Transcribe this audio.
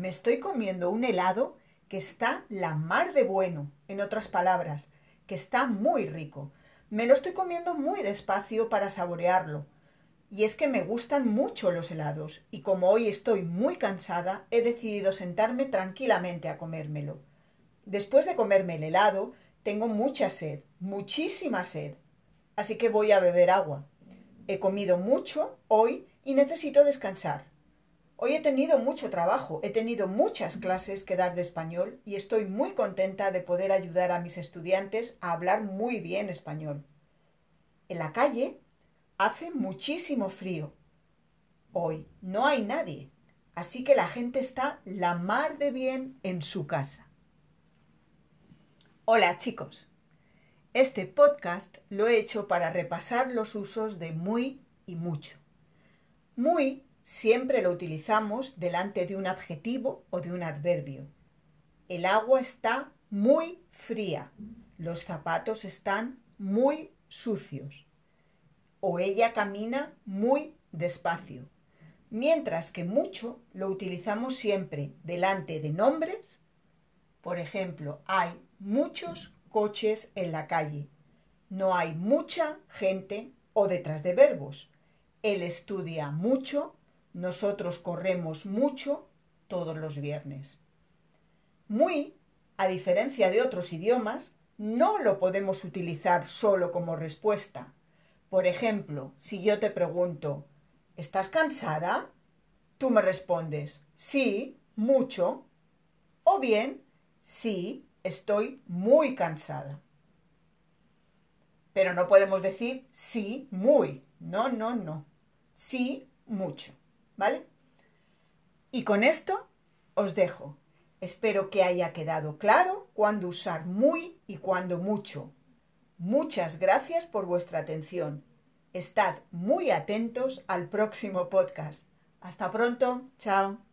me estoy comiendo un helado que está la mar de bueno, en otras palabras, que está muy rico. Me lo estoy comiendo muy despacio para saborearlo. Y es que me gustan mucho los helados, y como hoy estoy muy cansada, he decidido sentarme tranquilamente a comérmelo. Después de comerme el helado, tengo mucha sed, muchísima sed. Así que voy a beber agua. He comido mucho hoy y necesito descansar. Hoy he tenido mucho trabajo, he tenido muchas clases que dar de español y estoy muy contenta de poder ayudar a mis estudiantes a hablar muy bien español. En la calle hace muchísimo frío. Hoy no hay nadie, así que la gente está la mar de bien en su casa. Hola chicos, este podcast lo he hecho para repasar los usos de muy y mucho. Muy siempre lo utilizamos delante de un adjetivo o de un adverbio. El agua está muy fría. Los zapatos están muy sucios. O ella camina muy despacio. Mientras que mucho lo utilizamos siempre delante de nombres. Por ejemplo, hay muchos coches en la calle. No hay mucha gente o detrás de verbos. Él estudia mucho nosotros corremos mucho todos los viernes. Muy, a diferencia de otros idiomas, no lo podemos utilizar solo como respuesta. Por ejemplo, si yo te pregunto, ¿estás cansada? Tú me respondes, sí, mucho. O bien, sí, estoy muy cansada. Pero no podemos decir sí, muy. No, no, no. Sí, mucho. ¿Vale? Y con esto os dejo. Espero que haya quedado claro cuándo usar muy y cuándo mucho. Muchas gracias por vuestra atención. Estad muy atentos al próximo podcast. Hasta pronto. Chao.